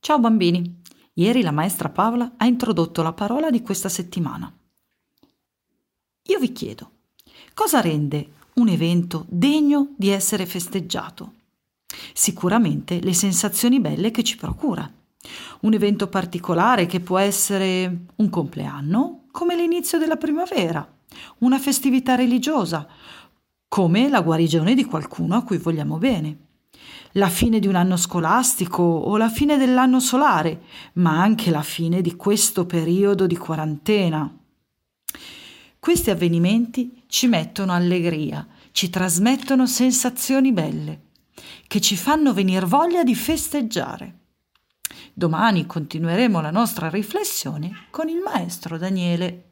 Ciao bambini! Ieri la maestra Paola ha introdotto la parola di questa settimana. Io vi chiedo, cosa rende un evento degno di essere festeggiato? Sicuramente le sensazioni belle che ci procura. Un evento particolare che può essere un compleanno, come l'inizio della primavera, una festività religiosa, come la guarigione di qualcuno a cui vogliamo bene la fine di un anno scolastico o la fine dell'anno solare, ma anche la fine di questo periodo di quarantena. Questi avvenimenti ci mettono allegria, ci trasmettono sensazioni belle, che ci fanno venire voglia di festeggiare. Domani continueremo la nostra riflessione con il maestro Daniele.